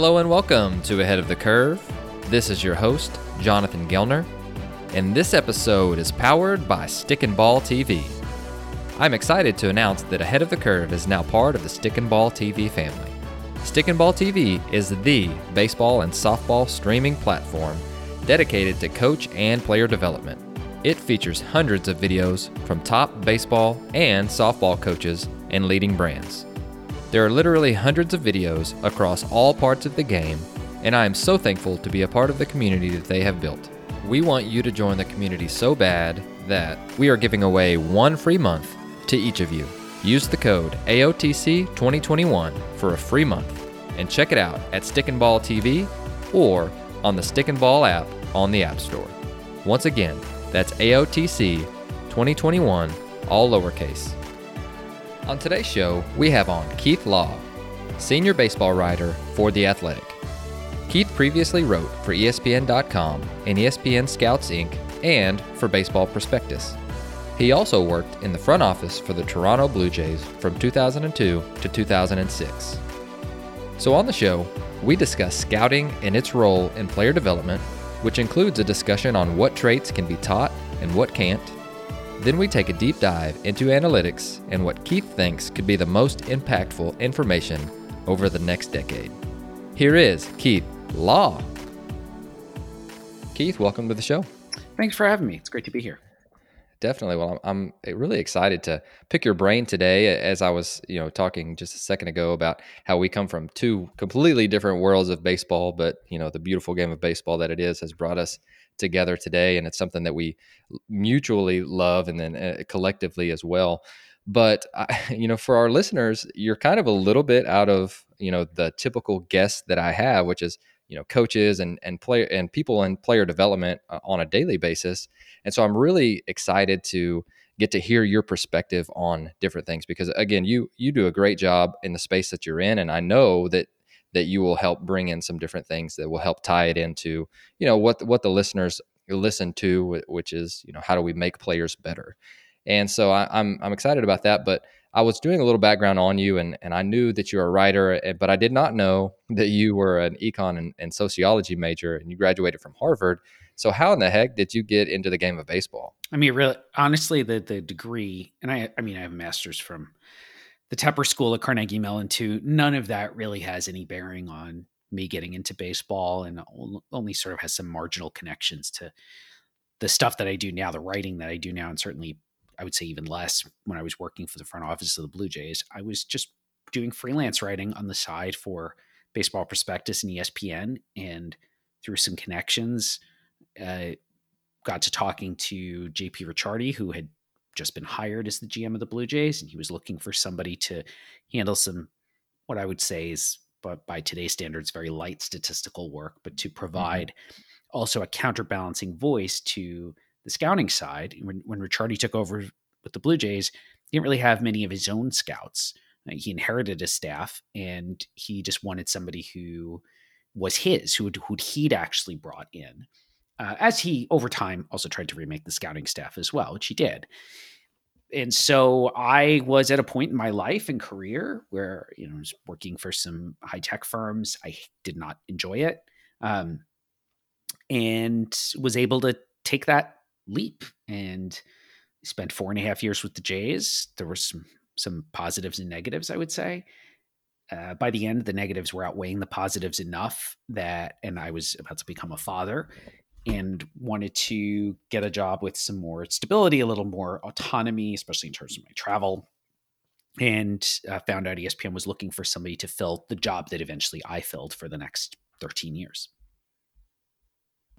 Hello and welcome to Ahead of the Curve. This is your host, Jonathan Gelner, and this episode is powered by Stick and Ball TV. I'm excited to announce that Ahead of the Curve is now part of the Stick and Ball TV family. Stick and Ball TV is the baseball and softball streaming platform dedicated to coach and player development. It features hundreds of videos from top baseball and softball coaches and leading brands. There are literally hundreds of videos across all parts of the game, and I am so thankful to be a part of the community that they have built. We want you to join the community so bad that we are giving away one free month to each of you. Use the code AOTC2021 for a free month and check it out at Stick and Ball TV or on the Stick and Ball app on the App Store. Once again, that's AOTC 2021, all lowercase. On today's show, we have on Keith Law, senior baseball writer for The Athletic. Keith previously wrote for ESPN.com and ESPN Scouts Inc. and for Baseball Prospectus. He also worked in the front office for the Toronto Blue Jays from 2002 to 2006. So, on the show, we discuss scouting and its role in player development, which includes a discussion on what traits can be taught and what can't. Then we take a deep dive into analytics and what Keith thinks could be the most impactful information over the next decade. Here is Keith Law. Keith, welcome to the show. Thanks for having me. It's great to be here. Definitely. Well, I'm, I'm really excited to pick your brain today. As I was, you know, talking just a second ago about how we come from two completely different worlds of baseball, but you know, the beautiful game of baseball that it is has brought us together today, and it's something that we mutually love, and then uh, collectively as well. But I, you know, for our listeners, you're kind of a little bit out of you know the typical guest that I have, which is you know coaches and and player and people in player development uh, on a daily basis. And so i'm really excited to get to hear your perspective on different things because again you you do a great job in the space that you're in and i know that that you will help bring in some different things that will help tie it into you know what what the listeners listen to which is you know how do we make players better? And so I, I'm I'm excited about that but I was doing a little background on you, and, and I knew that you were a writer, eh, but I did not know that you were an econ and, and, sociology major, and you graduated from Harvard. So how in the heck did you get into the game of baseball? I mean, really, honestly, the the degree, and I I mean, I have a master's from the Tepper School at Carnegie Mellon too. None of that really has any bearing on me getting into baseball, and only sort of has some marginal connections to the stuff that I do now, the writing that I do now, and certainly I would say even less when I was working for the front office of the Blue Jays. I was just doing freelance writing on the side for Baseball Prospectus and ESPN, and through some connections, uh, got to talking to JP Ricciardi, who had just been hired as the GM of the Blue Jays, and he was looking for somebody to handle some what I would say is, but by today's standards, very light statistical work, but to provide mm-hmm. also a counterbalancing voice to the scouting side, when, when Ricciardi took over with the Blue Jays, he didn't really have many of his own scouts. Uh, he inherited a staff, and he just wanted somebody who was his, who who'd he'd actually brought in. Uh, as he over time also tried to remake the scouting staff as well, which he did. And so I was at a point in my life and career where you know I was working for some high tech firms. I did not enjoy it, um, and was able to take that leap and spent four and a half years with the Jays. There were some some positives and negatives, I would say. Uh, by the end, the negatives were outweighing the positives enough that, and I was about to become a father and wanted to get a job with some more stability, a little more autonomy, especially in terms of my travel. And uh, found out ESPN was looking for somebody to fill the job that eventually I filled for the next 13 years.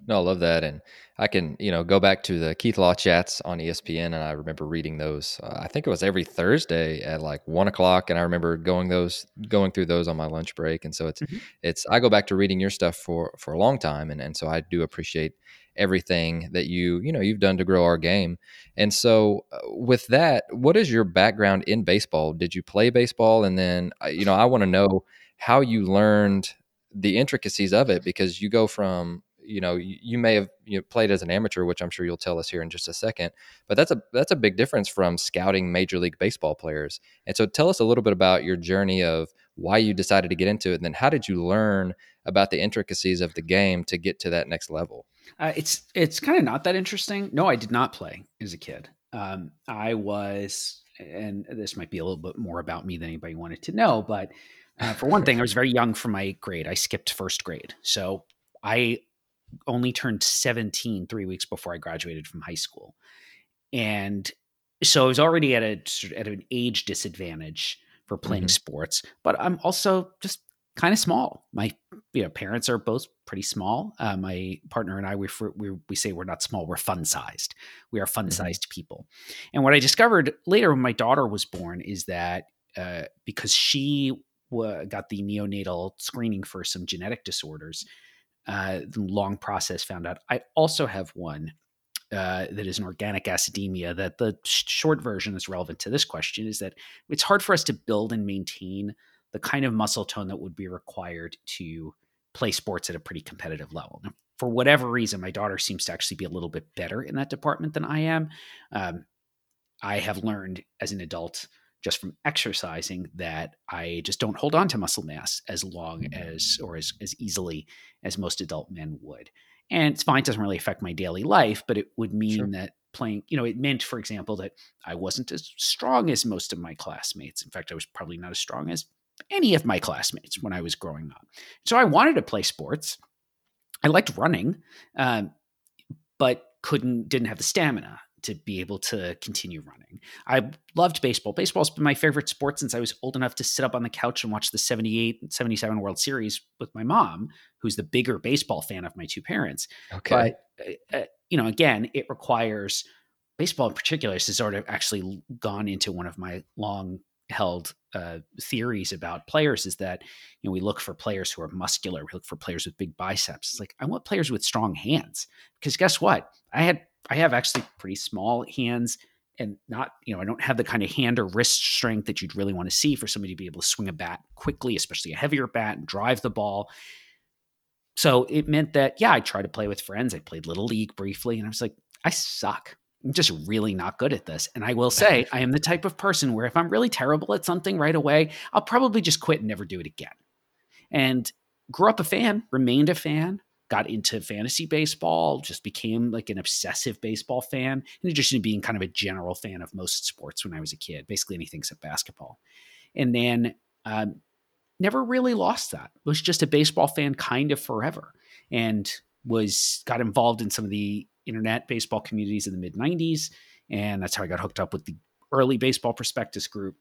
No, I love that, and I can you know go back to the Keith Law chats on ESPN, and I remember reading those. Uh, I think it was every Thursday at like one o'clock, and I remember going those going through those on my lunch break. And so it's mm-hmm. it's I go back to reading your stuff for for a long time, and and so I do appreciate everything that you you know you've done to grow our game. And so uh, with that, what is your background in baseball? Did you play baseball, and then uh, you know I want to know how you learned the intricacies of it because you go from you know you, you may have you know, played as an amateur which i'm sure you'll tell us here in just a second but that's a that's a big difference from scouting major league baseball players and so tell us a little bit about your journey of why you decided to get into it, and then how did you learn about the intricacies of the game to get to that next level? Uh, it's it's kind of not that interesting. No, I did not play as a kid. Um, I was, and this might be a little bit more about me than anybody wanted to know, but uh, for one thing, I was very young for my grade. I skipped first grade, so I only turned 17 three weeks before I graduated from high school, and so I was already at a at an age disadvantage for playing mm-hmm. sports. But I'm also just kind of small. My you know parents are both pretty small. Uh, my partner and I we, we we say we're not small. We're fun sized. We are fun sized mm-hmm. people. And what I discovered later when my daughter was born is that uh, because she w- got the neonatal screening for some genetic disorders, uh, long process found out I also have one. Uh, that is an organic acidemia. That the short version is relevant to this question is that it's hard for us to build and maintain the kind of muscle tone that would be required to play sports at a pretty competitive level. Now, for whatever reason, my daughter seems to actually be a little bit better in that department than I am. Um, I have learned as an adult just from exercising that I just don't hold on to muscle mass as long as or as, as easily as most adult men would. And it's fine, it doesn't really affect my daily life, but it would mean sure. that playing, you know, it meant, for example, that I wasn't as strong as most of my classmates. In fact, I was probably not as strong as any of my classmates when I was growing up. So I wanted to play sports. I liked running, um, but couldn't didn't have the stamina to be able to continue running. I loved baseball. Baseball's been my favorite sport since I was old enough to sit up on the couch and watch the 78 77 World Series with my mom, who's the bigger baseball fan of my two parents. Okay. But, uh, uh you know, again, it requires baseball in particular has sort of actually gone into one of my long held uh, theories about players is that you know we look for players who are muscular, we look for players with big biceps. It's like I want players with strong hands because guess what? I had I have actually pretty small hands and not you know I don't have the kind of hand or wrist strength that you'd really want to see for somebody to be able to swing a bat quickly, especially a heavier bat and drive the ball. So it meant that yeah, I tried to play with friends. I played little league briefly, and I was like, I suck. I'm just really not good at this. And I will say, I am the type of person where if I'm really terrible at something right away, I'll probably just quit and never do it again. And grew up a fan, remained a fan, got into fantasy baseball, just became like an obsessive baseball fan, in addition to being kind of a general fan of most sports when I was a kid, basically anything except basketball. And then um, never really lost that. Was just a baseball fan kind of forever. And was got involved in some of the internet baseball communities in the mid 90s. And that's how I got hooked up with the early baseball prospectus group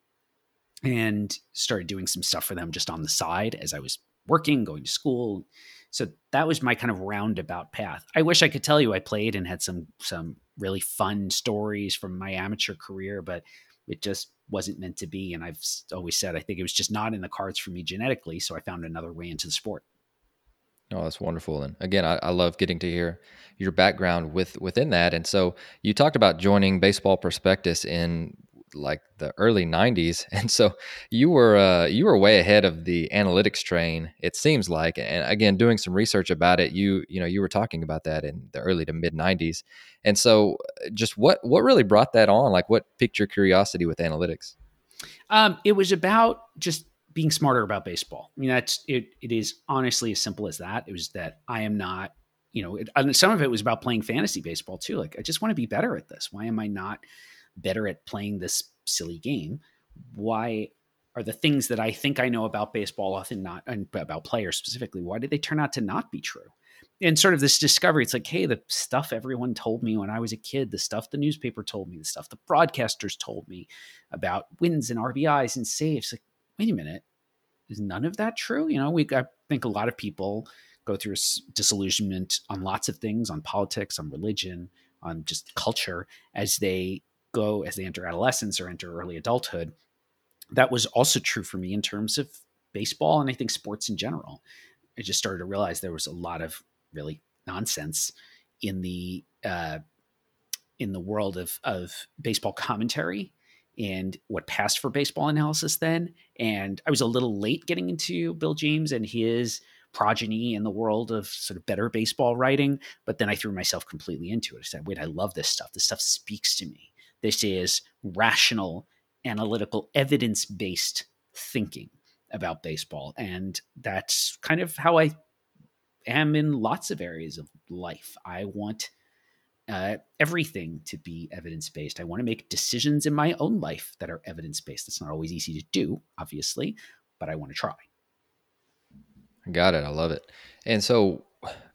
and started doing some stuff for them just on the side as I was working, going to school. So that was my kind of roundabout path. I wish I could tell you I played and had some some really fun stories from my amateur career, but it just wasn't meant to be. And I've always said I think it was just not in the cards for me genetically. So I found another way into the sport. Oh, that's wonderful. And again, I, I, love getting to hear your background with within that. And so you talked about joining Baseball Prospectus in like the early 90s and so you were uh, you were way ahead of the analytics train it seems like and again doing some research about it you you know you were talking about that in the early to mid 90s and so uh, just what what really brought that on like what piqued your curiosity with analytics um, it was about just being smarter about baseball. I mean, that's it. It is honestly as simple as that. It was that I am not, you know, it, and some of it was about playing fantasy baseball too. Like, I just want to be better at this. Why am I not better at playing this silly game? Why are the things that I think I know about baseball often not, and about players specifically, why did they turn out to not be true? And sort of this discovery, it's like, hey, the stuff everyone told me when I was a kid, the stuff the newspaper told me, the stuff the broadcasters told me about wins and RBIs and saves. Like, wait a minute, is none of that true? You know, we I think a lot of people go through disillusionment on lots of things, on politics, on religion, on just culture as they go as they enter adolescence or enter early adulthood. That was also true for me in terms of baseball and I think sports in general. I just started to realize there was a lot of really nonsense in the uh, in the world of of baseball commentary and what passed for baseball analysis then. And I was a little late getting into Bill James and his progeny in the world of sort of better baseball writing. But then I threw myself completely into it. I said, wait, I love this stuff. This stuff speaks to me. This is rational, analytical, evidence based thinking. about baseball. And that's kind of how I am in lots of areas of life. I want uh, everything to be evidence based. I want to make decisions in my own life that are evidence based. It's not always easy to do, obviously, but I want to try. I got it. I love it. And so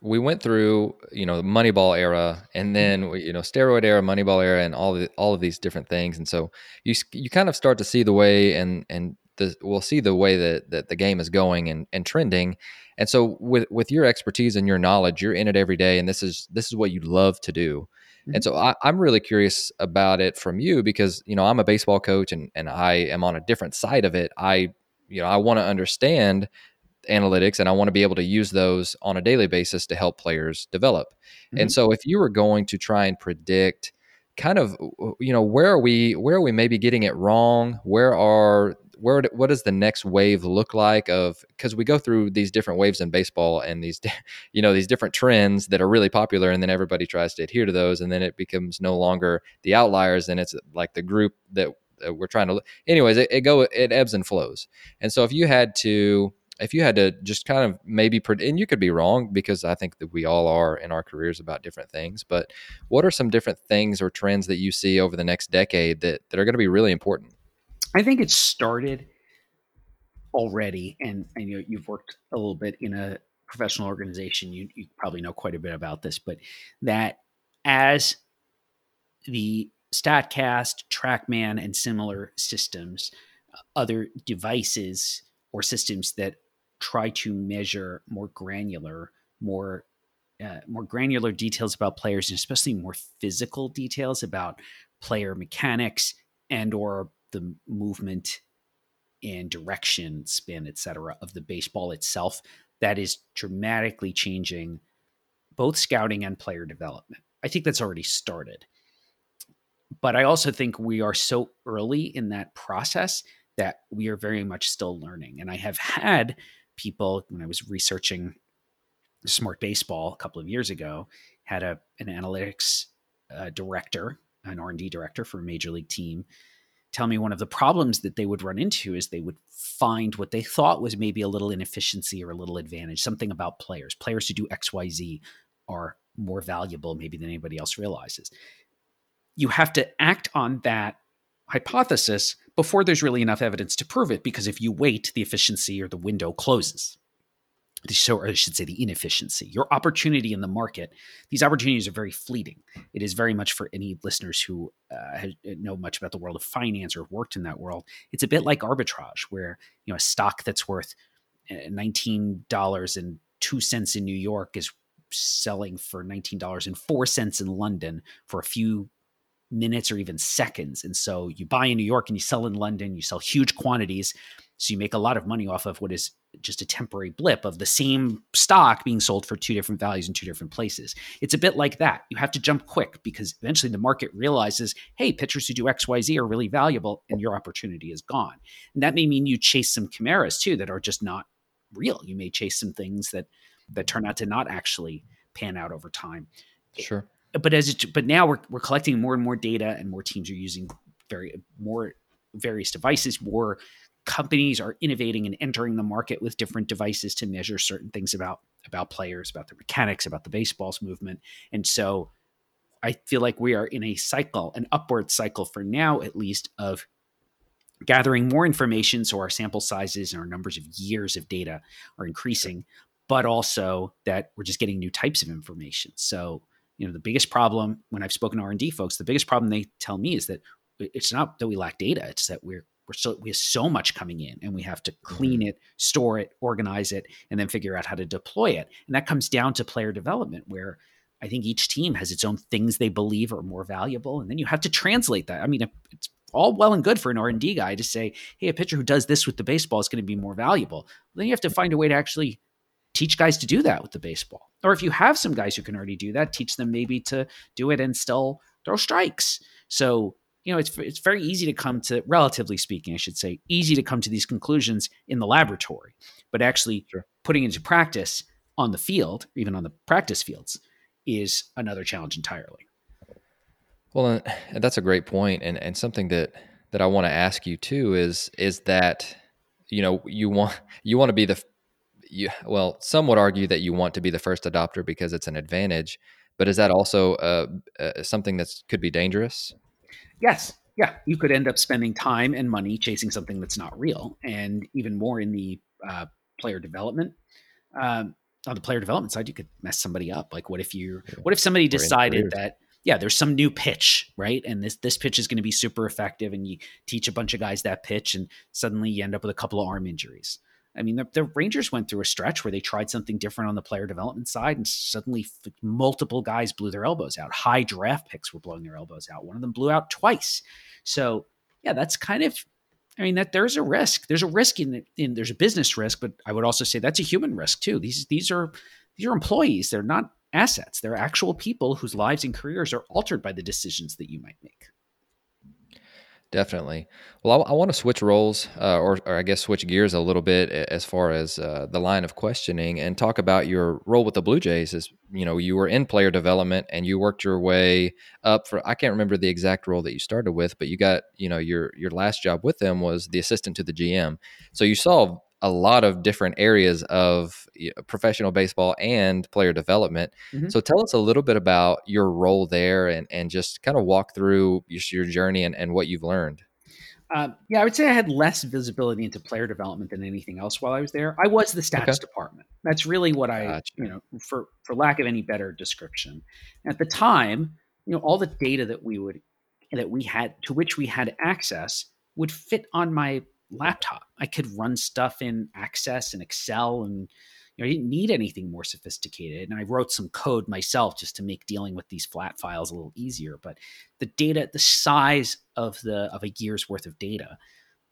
we went through, you know, the Moneyball era, and then you know, steroid era, Moneyball era, and all the, all of these different things. And so you you kind of start to see the way, and and the, we'll see the way that that the game is going and and trending. And so with with your expertise and your knowledge, you're in it every day, and this is this is what you love to do. Mm-hmm. And so I, I'm really curious about it from you because you know I'm a baseball coach and and I am on a different side of it. I you know I want to understand analytics and I want to be able to use those on a daily basis to help players develop. Mm-hmm. And so if you were going to try and predict kind of you know where are we where are we maybe getting it wrong where are where what does the next wave look like of because we go through these different waves in baseball and these you know these different trends that are really popular and then everybody tries to adhere to those and then it becomes no longer the outliers and it's like the group that, that we're trying to anyways it, it go it ebbs and flows and so if you had to if you had to just kind of maybe, and you could be wrong because I think that we all are in our careers about different things, but what are some different things or trends that you see over the next decade that, that are going to be really important? I think it started already, and you've worked a little bit in a professional organization. You, you probably know quite a bit about this, but that as the StatCast, TrackMan, and similar systems, uh, other devices or systems that try to measure more granular, more uh, more granular details about players, and especially more physical details about player mechanics and or the movement and direction, spin, etc., of the baseball itself. That is dramatically changing both scouting and player development. I think that's already started. But I also think we are so early in that process that we are very much still learning. And I have had people when I was researching smart baseball a couple of years ago had a an analytics uh, director, an R and D director for a major league team, tell me one of the problems that they would run into is they would find what they thought was maybe a little inefficiency or a little advantage, something about players. Players who do X, Y, Z are more valuable maybe than anybody else realizes. You have to act on that hypothesis before there's really enough evidence to prove it, because if you wait, the efficiency or the window closes. So, or I should say, the inefficiency. Your opportunity in the market, these opportunities are very fleeting. It is very much for any listeners who uh, know much about the world of finance or have worked in that world. It's a bit like arbitrage, where you know a stock that's worth uh, nineteen dollars and two cents in New York is selling for nineteen dollars and four cents in London for a few minutes or even seconds. And so you buy in New York and you sell in London, you sell huge quantities. So you make a lot of money off of what is just a temporary blip of the same stock being sold for two different values in two different places. It's a bit like that. You have to jump quick because eventually the market realizes, hey, pitchers who do XYZ are really valuable and your opportunity is gone. And that may mean you chase some chimeras too that are just not real. You may chase some things that that turn out to not actually pan out over time. Sure but as it, but now we're we're collecting more and more data, and more teams are using very more various devices. More companies are innovating and entering the market with different devices to measure certain things about about players, about their mechanics, about the baseball's movement, and so I feel like we are in a cycle, an upward cycle for now, at least, of gathering more information. So our sample sizes and our numbers of years of data are increasing but also that we're just getting new types of information. So you know the biggest problem when i've spoken to r&d folks the biggest problem they tell me is that it's not that we lack data it's that we're we're so we have so much coming in and we have to clean mm-hmm. it store it organize it and then figure out how to deploy it. And that comes down to player development where i think each team has its own things they believe are more valuable and then you have to translate that. I mean it's all well and good for an r&d guy to say hey a pitcher who does this with the baseball is going to be more valuable. Then you have to find a way to actually teach guys to do that with the baseball. Or if you have some guys who can already do that, teach them maybe to do it and still throw strikes. So, you know, it's it's very easy to come to relatively speaking, I should say, easy to come to these conclusions in the laboratory, but actually sure. putting into practice on the field, even on the practice fields, is another challenge entirely. Well, that's a great point, and and something that that I want to ask you too is is that you know you want you want to be the you well some would argue that you want to be the first adopter because it's an advantage but is that also uh, uh, something that could be dangerous? Yes. Yeah. You could end up spending time and money chasing something that's not real and even more in the uh, player development um, on the player development side you could mess somebody up. Like what if you what if somebody decided that yeah, there's some new pitch, right? And this this pitch is going to be super effective, and you teach a bunch of guys that pitch, and suddenly you end up with a couple of arm injuries. I mean, the, the Rangers went through a stretch where they tried something different on the player development side, and suddenly f- multiple guys blew their elbows out. High draft picks were blowing their elbows out. One of them blew out twice. So, yeah, that's kind of. I mean that there's a risk. There's a risk in, in there's a business risk, but I would also say that's a human risk too. These these are these are employees. They're not assets. They're actual people whose lives and careers are altered by the decisions that you might make. Definitely. Well, I, I want to switch roles, uh, or, or, I guess switch gears a little bit as far as uh, the line of questioning, and talk about your role with the Blue Jays. Is you know, you were in player development, and you worked your way up. For I can't remember the exact role that you started with, but you got you know your your last job with them was the assistant to the GM. So you saw a lot of different areas of professional baseball and player development. Mm-hmm. So tell us a little bit about your role there and, and just kind of walk through your, journey and, and what you've learned. Uh, yeah, I would say I had less visibility into player development than anything else while I was there. I was the stats okay. department. That's really what I, gotcha. you know, for for lack of any better description. At the time, you know, all the data that we would that we had to which we had access would fit on my laptop. I could run stuff in Access and Excel and you know, I didn't need anything more sophisticated. And I wrote some code myself just to make dealing with these flat files a little easier. But the data, the size of the of a year's worth of data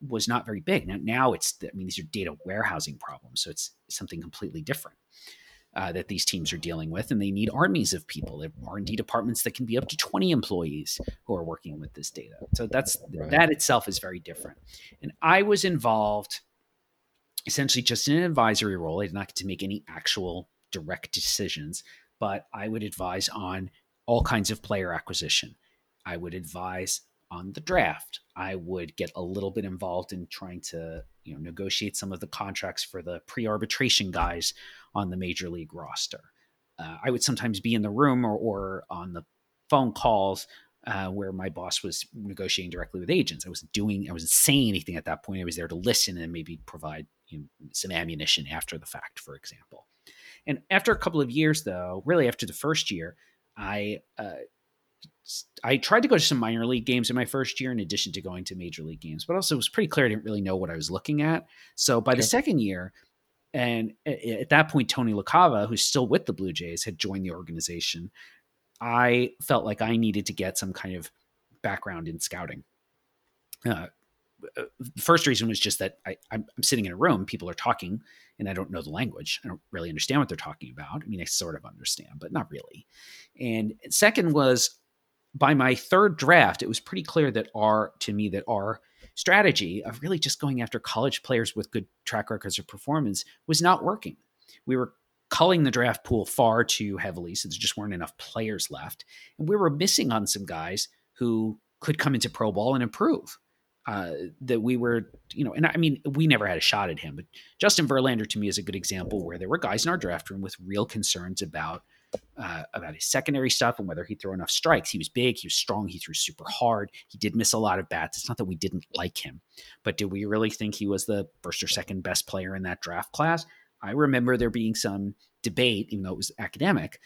was not very big. Now, now it's I mean these are data warehousing problems, so it's something completely different uh, that these teams are dealing with, and they need armies of people. They have R and D departments that can be up to twenty employees who are working with this data. So that's right. that itself is very different. And I was involved essentially just in an advisory role. I did not get to make any actual direct decisions, but I would advise on all kinds of player acquisition. I would advise on the draft. I would get a little bit involved in trying to, you know, negotiate some of the contracts for the pre-arbitration guys on the major league roster. Uh, I would sometimes be in the room or, or on the phone calls uh, where my boss was negotiating directly with agents. I wasn't doing, I wasn't saying anything at that point. I was there to listen and maybe provide you know, some ammunition after the fact, for example. And after a couple of years, though, really after the first year, I uh, I tried to go to some minor league games in my first year, in addition to going to major league games. But also, it was pretty clear I didn't really know what I was looking at. So by okay. the second year, and at that point, Tony LaCava, who's still with the Blue Jays, had joined the organization. I felt like I needed to get some kind of background in scouting. Uh, the uh, first reason was just that I, I'm, I'm, sitting in a room, people are talking, and I don't know the language. I don't really understand what they're talking about. I mean, I sort of understand, but not really. And second was by my third draft, it was pretty clear that our, to me, that our strategy of really just going after college players with good track records of performance was not working. We were culling the draft pool far too heavily, so there just weren't enough players left. And we were missing on some guys who could come into pro ball and improve. Uh, that we were, you know, and I mean, we never had a shot at him, but Justin Verlander to me is a good example where there were guys in our draft room with real concerns about uh, about his secondary stuff and whether he'd throw enough strikes. He was big, he was strong, he threw super hard. He did miss a lot of bats. It's not that we didn't like him, but did we really think he was the first or second best player in that draft class? I remember there being some debate, even though it was academic,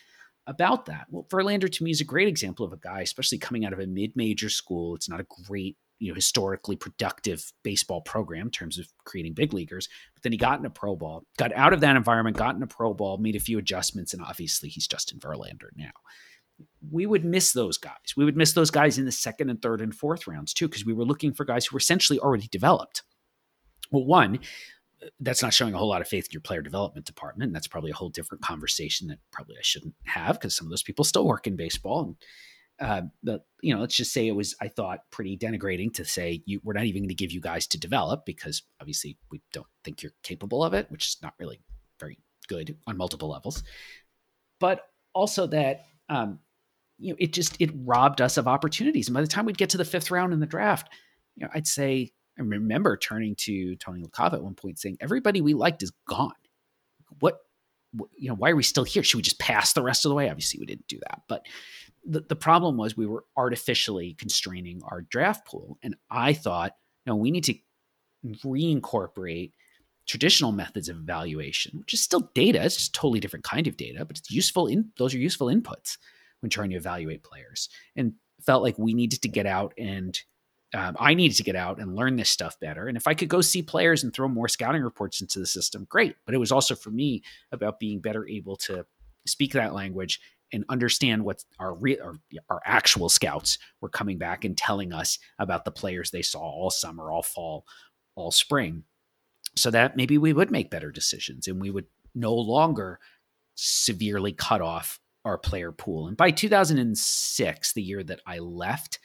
about that. Well, Verlander to me is a great example of a guy, especially coming out of a mid-major school. It's not a great you know historically productive baseball program in terms of creating big leaguers. But then he got into pro ball, got out of that environment, got into pro ball, made a few adjustments, and obviously he's Justin Verlander now. We would miss those guys. We would miss those guys in the second and third and fourth rounds too, because we were looking for guys who were essentially already developed. Well, one, that's not showing a whole lot of faith in your player development department. That's probably a whole different conversation that probably I shouldn't have because some of those people still work in baseball. And uh, but you know, let's just say it was, I thought, pretty denigrating to say you, we're not even going to give you guys to develop because obviously we don't think you're capable of it, which is not really very good on multiple levels. But also that um, you know, it just it robbed us of opportunities. And by the time we'd get to the fifth round in the draft, you know, I'd say I remember turning to Tony LaCava at one point saying, "Everybody we liked is gone. What, you know? Why are we still here? Should we just pass the rest of the way?" Obviously, we didn't do that, but the, the problem was we were artificially constraining our draft pool, and I thought, no, we need to reincorporate traditional methods of evaluation, which is still data. It's just totally different kind of data, but it's useful. In those are useful inputs when trying to evaluate players, and felt like we needed to get out and um, I needed to get out and learn this stuff better. And if I could go see players and throw more scouting reports into the system, great. But it was also for me about being better able to speak that language and understand what our real our, our actual scouts were coming back and telling us about the players they saw all summer, all fall, all spring, so that maybe we would make better decisions and we would no longer severely cut off our player pool. And by 2006, the year that I left,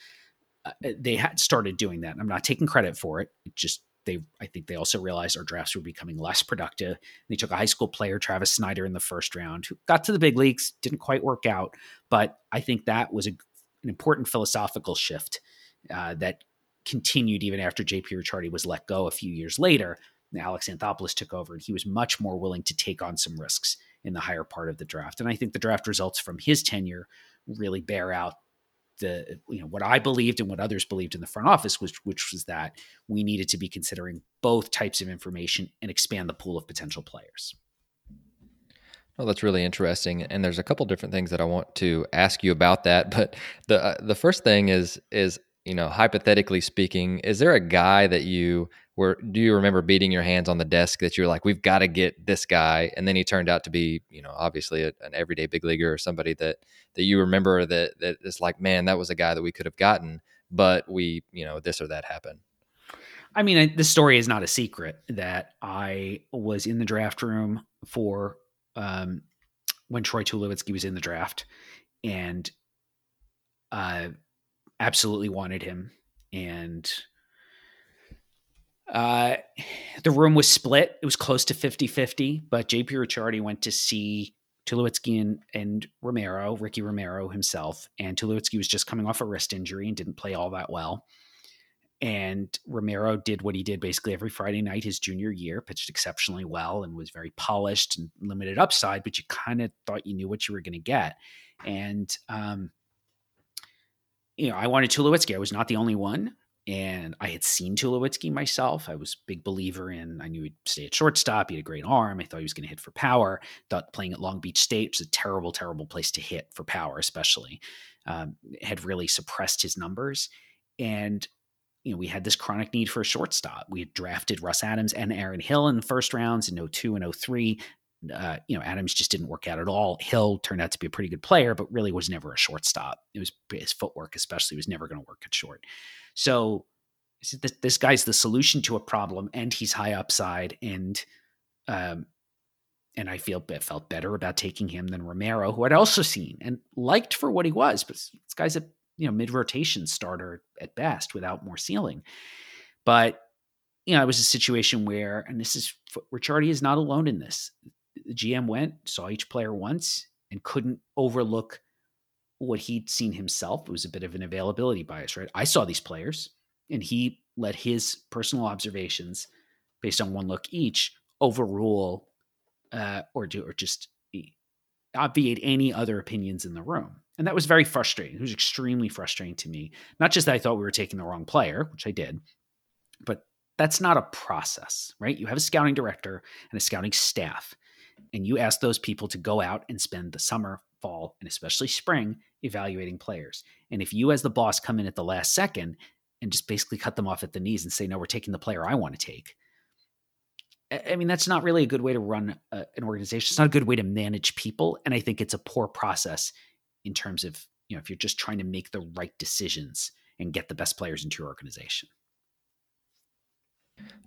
uh, uh, they had started doing that. I'm not taking credit for it. it. Just they, I think they also realized our drafts were becoming less productive. They took a high school player, Travis Snider, in the first round, who got to the big leagues, didn't quite work out, but I think that was a, an important philosophical shift uh, that continued even after JP Ricciardi was let go a few years later. Alex Anthopoulos took over, and he was much more willing to take on some risks in the higher part of the draft. And I think the draft results from his tenure really bear out the you know what I believed and what others believed in the front office was which was that we needed to be considering both types of information and expand the pool of potential players. Well, that's really interesting, and there's a couple different things that I want to ask you about that. But the uh, the first thing is is you know hypothetically speaking, is there a guy that you were do you remember beating your hands on the desk that you were like, we've got to get this guy, and then he turned out to be, you know, obviously a, an everyday big leaguer or somebody that that you remember that that is like, man, that was a guy that we could have gotten, but we, you know, this or that happened. I mean, the story is not a secret that I was in the draft room for um, when Troy Tulowitzki was in the draft, and uh, absolutely wanted him, and uh, the room was split. It was close to 50 50, but JP Ricciardi went to see Tulowitzki and, and, Romero, Ricky Romero himself. And Tulowitzki was just coming off a wrist injury and didn't play all that well. And Romero did what he did basically every Friday night his junior year, pitched exceptionally well and was very polished and limited upside, but you kind of thought you knew what you were going to get. And, um, you know, I wanted Tulowitzki. I was not the only one and I had seen Tulowitzki myself. I was a big believer in. I knew he'd stay at shortstop. He had a great arm. I thought he was going to hit for power. Thought playing at Long Beach State was a terrible, terrible place to hit for power, especially. Um, had really suppressed his numbers, and you know we had this chronic need for a shortstop. We had drafted Russ Adams and Aaron Hill in the first rounds in 02 and 03. Uh, you know, Adams just didn't work out at all. Hill turned out to be a pretty good player, but really was never a shortstop. It was his footwork, especially, was never going to work at short. So this, guy's the solution to a problem, and he's high upside, and um, and I feel felt better about taking him than Romero, who I'd also seen and liked for what he was, but this guy's a you know mid rotation starter at best without more ceiling. But you know, it was a situation where, and this is Ricciardi is not alone in this. The GM went, saw each player once, and couldn't overlook what he'd seen himself. It was a bit of an availability bias, right? I saw these players, and he let his personal observations, based on one look each, overrule uh, or do or just obviate any other opinions in the room. And that was very frustrating. It was extremely frustrating to me. Not just that I thought we were taking the wrong player, which I did, but that's not a process, right? You have a scouting director and a scouting staff, and you ask those people to go out and spend the summer, fall, and especially spring evaluating players. And if you, as the boss, come in at the last second and just basically cut them off at the knees and say, no, we're taking the player I want to take. I mean, that's not really a good way to run a, an organization. It's not a good way to manage people. And I think it's a poor process in terms of, you know, if you're just trying to make the right decisions and get the best players into your organization.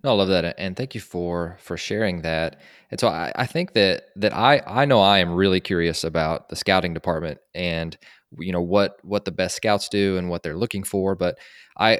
No, I love that, and thank you for for sharing that. And so I, I think that that I I know I am really curious about the scouting department and you know what what the best scouts do and what they're looking for. But I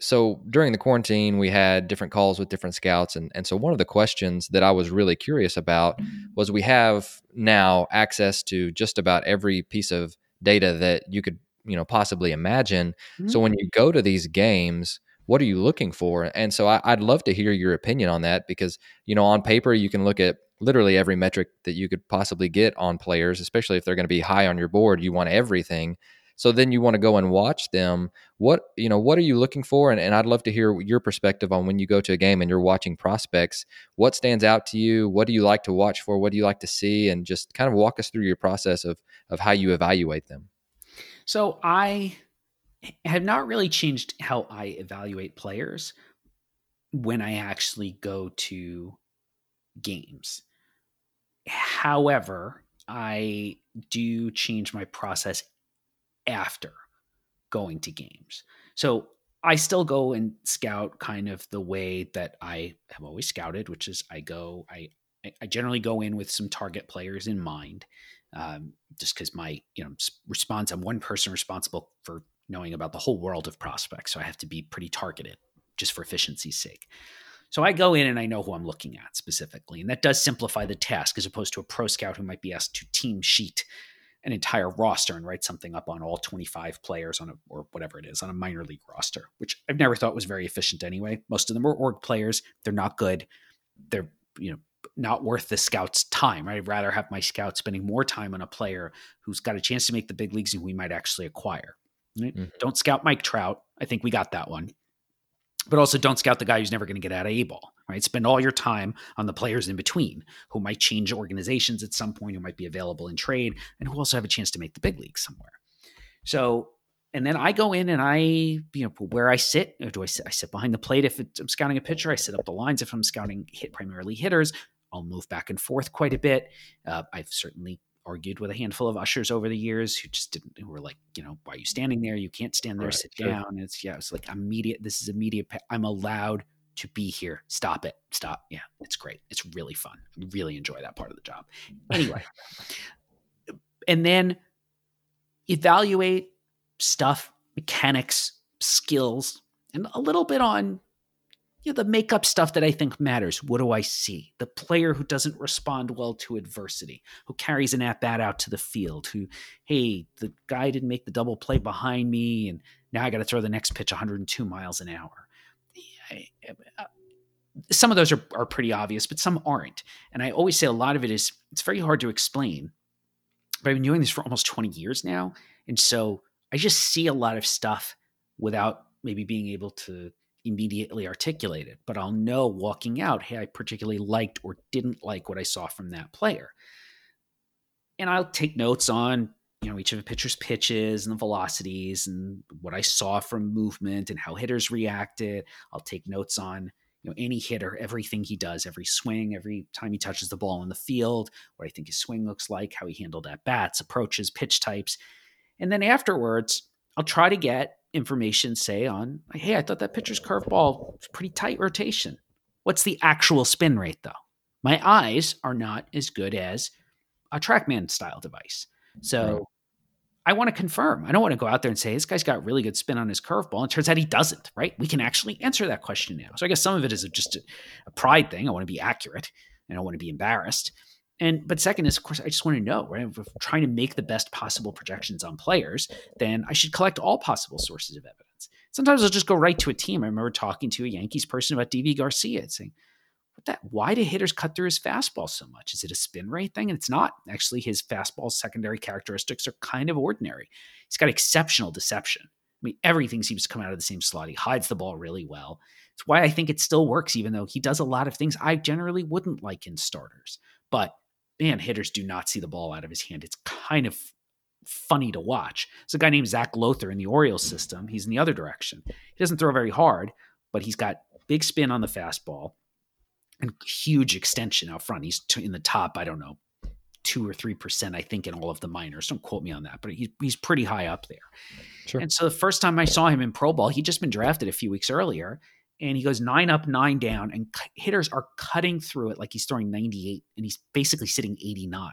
so during the quarantine we had different calls with different scouts and and so one of the questions that I was really curious about was we have now access to just about every piece of data that you could you know possibly imagine. Mm-hmm. So when you go to these games what are you looking for? And so I, I'd love to hear your opinion on that because, you know, on paper, you can look at literally every metric that you could possibly get on players, especially if they're going to be high on your board. You want everything. So then you want to go and watch them. What you know, what are you looking for? And, and I'd love to hear your perspective on when you go to a game and you're watching prospects. What stands out to you? What do you like to watch for? What do you like to see? And just kind of walk us through your process of of how you evaluate them. So I have not really changed how I evaluate players when I actually go to games. However, I do change my process after going to games. So I still go and scout kind of the way that I have always scouted, which is I go, I, I generally go in with some target players in mind, um, just because my you know response. I'm one person responsible for knowing about the whole world of prospects, so I have to be pretty targeted, just for efficiency's sake. So I go in and I know who I'm looking at specifically, and that does simplify the task as opposed to a pro scout who might be asked to team sheet an entire roster and write something up on all 25 players on a or whatever it is on a minor league roster, which I've never thought was very efficient anyway. Most of them are org players. They're not good. They're, you know, not worth the scout's time. I'd rather have my scout spending more time on a player who's got a chance to make the big leagues and we might actually acquire. Right? Mm-hmm. Don't scout Mike Trout. I think we got that one. But also don't scout the guy who's never going to get out of A ball right? Spend all your time on the players in between who might change organizations at some point, who might be available in trade, and who also have a chance to make the big leagues somewhere. So, and then I go in and I, you know, where I sit, do I sit? I sit behind the plate if I'm scouting a pitcher. I sit up the lines if I'm scouting hit primarily hitters. I'll move back and forth quite a bit. Uh, I've certainly argued with a handful of ushers over the years who just didn't who were like you know why are you standing there you can't stand there right, sit sure. down and it's yeah it's like immediate this is immediate i'm allowed to be here. Stop it. Stop. Yeah, it's great. It's really fun. I really enjoy that part of the job. Anyway, and then evaluate stuff, mechanics, skills, and a little bit on you know, the makeup stuff that I think matters. What do I see? The player who doesn't respond well to adversity, who carries an at bat out to the field, who, hey, the guy didn't make the double play behind me, and now I got to throw the next pitch 102 miles an hour some of those are, are pretty obvious, but some aren't. And I always say a lot of it is it's very hard to explain. But I've been doing this for almost 20 years now. And so I just see a lot of stuff without maybe being able to immediately articulate it. But I'll know walking out, hey, I particularly liked or didn't like what I saw from that player. And I'll take notes on you know each of a pitcher's pitches and the velocities and what I saw from movement and how hitters reacted. I'll take notes on you know any hitter, everything he does, every swing, every time he touches the ball in the field, what I think his swing looks like, how he handled at bats, approaches, pitch types, and then afterwards I'll try to get information, say on hey, I thought that pitcher's curveball was pretty tight rotation. What's the actual spin rate though? My eyes are not as good as a TrackMan style device. So right. I want to confirm. I don't want to go out there and say this guy's got really good spin on his curveball. And it turns out he doesn't, right? We can actually answer that question now. So I guess some of it is just a, a pride thing. I want to be accurate and I want to be embarrassed. And but second is, of course, I just want to know, right? If we're trying to make the best possible projections on players, then I should collect all possible sources of evidence. Sometimes I'll just go right to a team. I remember talking to a Yankees person about Deivi Garcia and saying, "What that why do hitters cut through his fastball so much? Is it a spin rate thing? And it's not. Actually, his fastball secondary characteristics are kind of ordinary. He's got exceptional deception. I mean, everything seems to come out of the same slot. He hides the ball really well. It's why I think it still works, even though he does a lot of things I generally wouldn't like in starters. But man, hitters do not see the ball out of his hand. It's kind of funny to watch. It's a guy named Zac Lowther in the Orioles system. He's in the other direction. He doesn't throw very hard, but he's got big spin on the fastball and huge extension out front. He's in the top, I don't know, two or three percent, I think, in all of the minors. Don't quote me on that, but he's he's pretty high up there. Sure. And so the first time I saw him in pro ball, he'd just been drafted a few weeks earlier, and he goes nine up, nine down, and hitters are cutting through it like he's throwing 98, and he's basically sitting 89.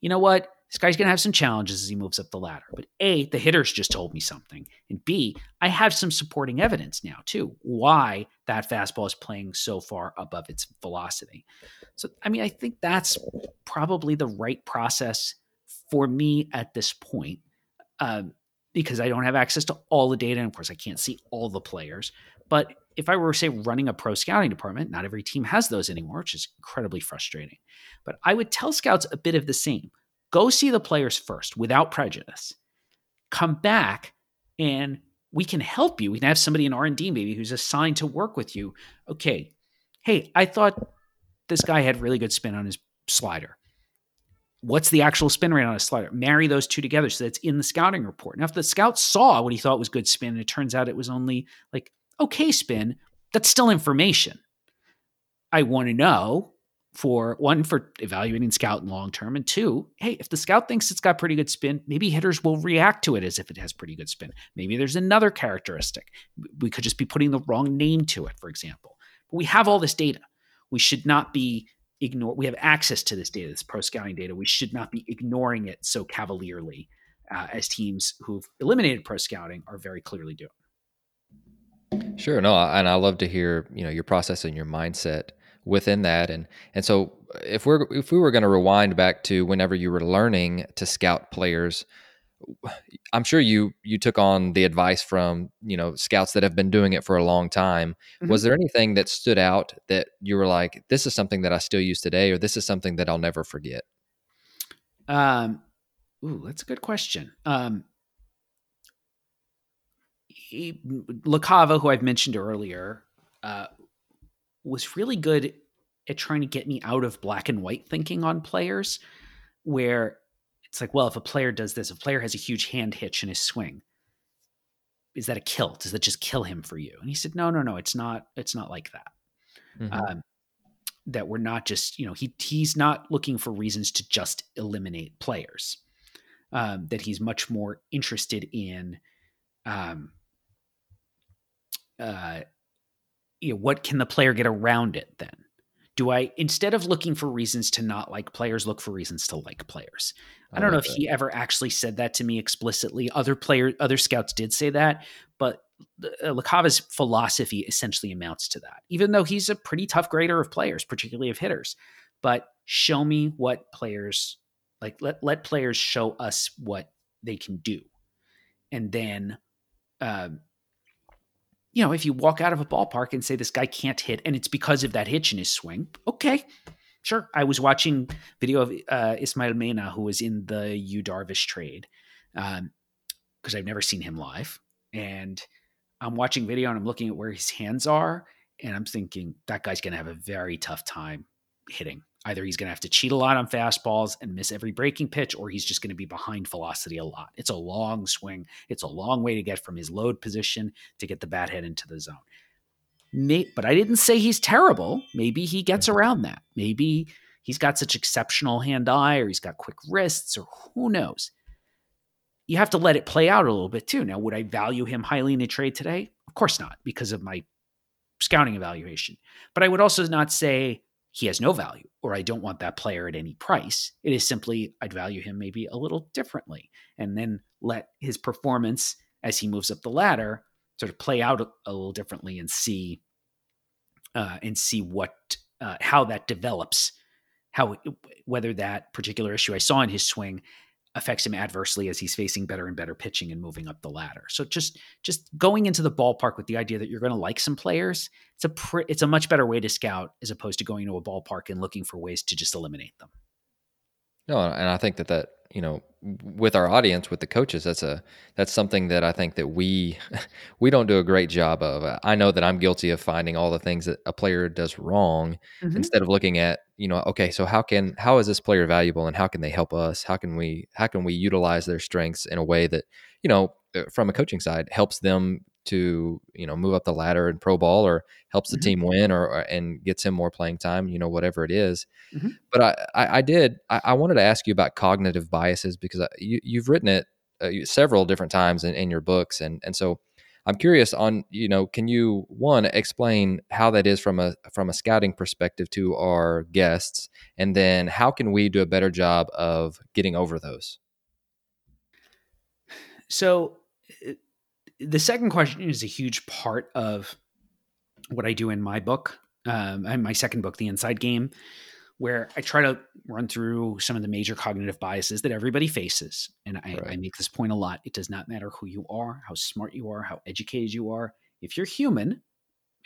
You know what? this guy's going to have some challenges as he moves up the ladder. But A, the hitters just told me something. And B, I have some supporting evidence now, too, why that fastball is playing so far above its velocity. So, I mean, I think that's probably the right process for me at this point. Um, because I don't have access to all the data. And of course, I can't see all the players. But if I were, say, running a pro scouting department, not every team has those anymore, which is incredibly frustrating. But I would tell scouts a bit of the same go see the players first without prejudice, come back, and we can help you. We can have somebody in R&D maybe who's assigned to work with you. Okay, hey, I thought this guy had really good spin on his slider what's the actual spin rate on a slider? Marry those two together so that's in the scouting report. Now, if the scout saw what he thought was good spin and it turns out it was only like okay spin, that's still information. I want to know for one, for evaluating scout in long term, and two, hey, if the scout thinks it's got pretty good spin, maybe hitters will react to it as if it has pretty good spin. Maybe there's another characteristic. We could just be putting the wrong name to it, for example. But we have all this data. We should not be ignore we have access to this data this pro scouting data we should not be ignoring it so cavalierly uh, as teams who've eliminated pro scouting are very clearly doing sure no and i love to hear you know your process and your mindset within that and and so if we're if we were going to rewind back to whenever you were learning to scout players I'm sure you you took on the advice from you know scouts that have been doing it for a long time. Mm-hmm. Was there anything that stood out that you were like, this is something that I still use today, or this is something that I'll never forget? Um, ooh, that's a good question. Um, LaCava, who I've mentioned earlier, uh, was really good at trying to get me out of black and white thinking on players, where it's like, well, if a player does this, if a player has a huge hand hitch in his swing, is that a kill? Does that just kill him for you? And he said, no, no, no, it's not. It's not like that. Mm-hmm. Um, that we're not just, you know, he he's not looking for reasons to just eliminate players. Um, that he's much more interested in, um, uh, you know, what can the player get around it then? do I instead of looking for reasons to not like players, look for reasons to like players? I, I don't know if that. he ever actually said that to me explicitly. Other player, other scouts did say that, but uh, LaCava's philosophy essentially amounts to that. Even though he's a pretty tough grader of players, particularly of hitters, but show me what players like. Let let players show us what they can do, and then. Um, you know, if you walk out of a ballpark and say this guy can't hit and it's because of that hitch in his swing, okay, sure. I was watching video of uh, Ismael Mena, who was in the Yu Darvish trade, because um, I've never seen him live. And I'm watching video and I'm looking at where his hands are, and I'm thinking that guy's going to have a very tough time hitting. Either he's going to have to cheat a lot on fastballs and miss every breaking pitch, or he's just going to be behind velocity a lot. It's a long swing. It's a long way to get from his load position to get the bat head into the zone. but I didn't say he's terrible. Maybe he gets mm-hmm. around that. Maybe he's got such exceptional hand eye, or he's got quick wrists, or who knows. You have to let it play out a little bit too. Now, would I value him highly in a trade today? Of course not, because of my scouting evaluation. But I would also not say he has no value or I don't want that player at any price. It is simply I'd value him maybe a little differently and then let his performance as he moves up the ladder sort of play out a, a little differently and see uh, and see what uh, how that develops how whether that particular issue I saw in his swing affects him adversely as he's facing better and better pitching and moving up the ladder. So just just going into the ballpark with the idea that you're going to like some players, it's a pr- it's a much better way to scout as opposed to going to a ballpark and looking for ways to just eliminate them. No, and I think that that you know with our audience with the coaches that's a that's something that i think that we we don't do a great job of i know that i'm guilty of finding all the things that a player does wrong mm-hmm. instead of looking at you know okay so how can how is this player valuable and how can they help us how can we how can we utilize their strengths in a way that you know uh, from a coaching side helps them to you know move up the ladder in pro ball or helps the mm-hmm. team win or, or, and gets him more playing time you know whatever it is. Mm-hmm. but I, I, I did I, I, wanted to ask you about cognitive biases because I, you, you've written it uh, several different times in, in your books and and so I'm curious on you know can you one explain how that is from a from a scouting perspective to our guests and then how can we do a better job of getting over those so the second question is a huge part of what I do in my book, um, and my second book, The Inside Game, where I try to run through some of the major cognitive biases that everybody faces. And I, Right. I make this point a lot. It does not matter who you are, how smart you are, how educated you are. If you're human,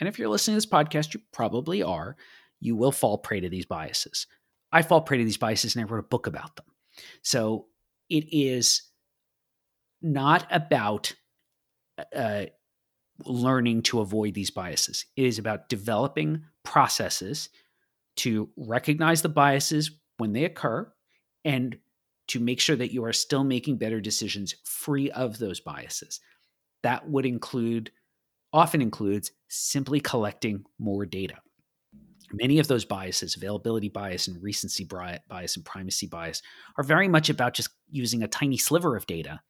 and if you're listening to this podcast, you probably are, you will fall prey to these biases. I fall prey to these biases and I wrote a book about them. So it is not about uh, learning to avoid these biases. It is about developing processes to recognize the biases when they occur and to make sure that you are still making better decisions free of those biases. That would include, often includes, simply collecting more data. Many of those biases, availability bias and recency bias and primacy bias, are very much about just using a tiny sliver of data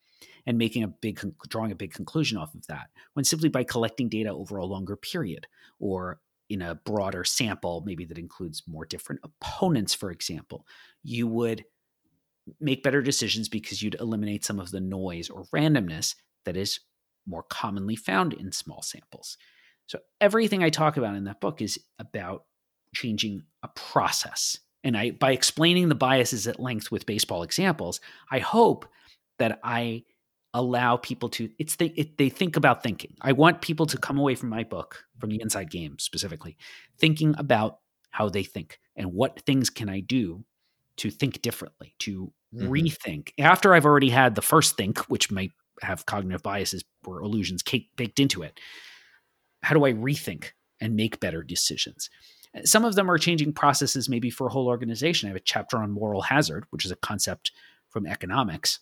and making a big drawing a big conclusion off of that when simply by collecting data over a longer period or in a broader sample maybe that includes more different opponents for example you would make better decisions because you'd eliminate some of the noise or randomness that is more commonly found in small samples. So everything i talk about in that book is about changing a process. And i by explaining the biases at length with baseball examples i hope that i allow people to it's the, it, they think about thinking. I want people to come away from my book from the inside game specifically thinking about how they think and what things can i do to think differently to Mhm. rethink. After i've already had the first think which might have cognitive biases or illusions baked into it how do i rethink and make better decisions? Some of them are changing processes maybe for a whole organization. I have a chapter on moral hazard which is a concept from economics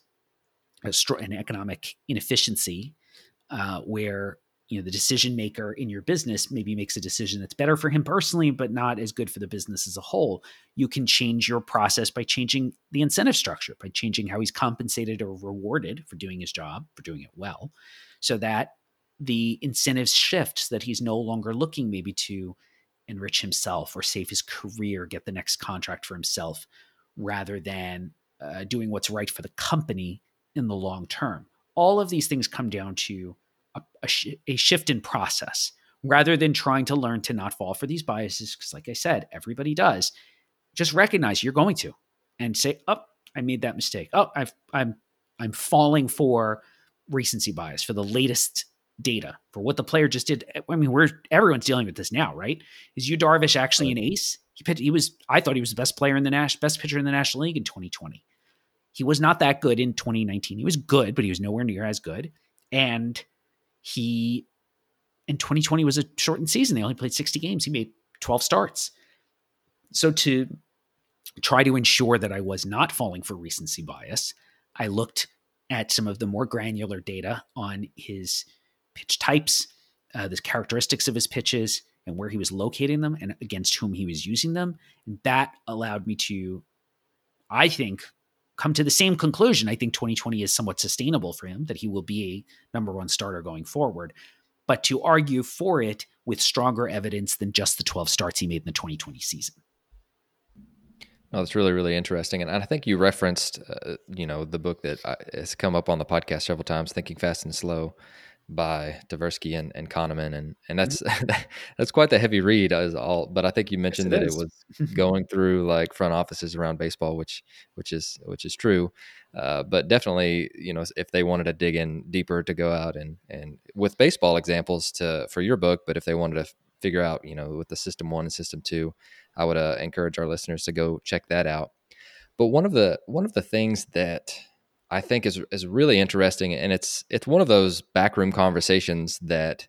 an economic inefficiency uh, where you know the decision maker in your business maybe makes a decision that's better for him personally but not as good for the business as a whole. You can change your process by changing the incentive structure by changing how he's compensated or rewarded for doing his job for doing it well so that the incentives shift that he's no longer looking maybe to enrich himself or save his career get the next contract for himself rather than uh, doing what's right for the company in the long term. All of these things come down to a, a, sh- a shift in process rather than trying to learn to not fall for these biases. Because, like I said, everybody does. Just recognize you're going to and say, "Oh, I made that mistake. Oh, I've, I'm I'm falling for recency bias for the latest data for what the player just did. I mean, we're everyone's dealing with this now, right? Is Yu Darvish actually an ace? He pitched, he was. I thought he was the best player in the Nash, best pitcher in the National League in 2020 he was not that good in 2019. He was good, but he was nowhere near as good. And he in 2020 was a shortened season. They only played 60 games. He made 12 starts. So to try to ensure that I was not falling for recency bias, I looked at some of the more granular data on his pitch types, uh, the characteristics of his pitches, and where he was locating them and against whom he was using them. And that allowed me to, I think, come to the same conclusion. I think 2020 is somewhat sustainable for him, that he will be a number one starter going forward. But to argue for it with stronger evidence than just the 12 starts he made in the 2020 season. No, that's really, really interesting. And I think you referenced, uh, you know, the book that I, has come up on the podcast several times, Thinking Fast and Slow by Tversky and, and Kahneman. And, and that's, that's quite the heavy read as all, but I think you mentioned it that is. it was going through like front offices around baseball, which, which is, which is true. Uh, but definitely, you know, if they wanted to dig in deeper to go out and, and with baseball examples to, for your book, but if they wanted to figure out, you know, with the system one and system two, I would uh, encourage our listeners to go check that out. But one of the one of the things that I think is is really interesting, and it's it's one of those backroom conversations that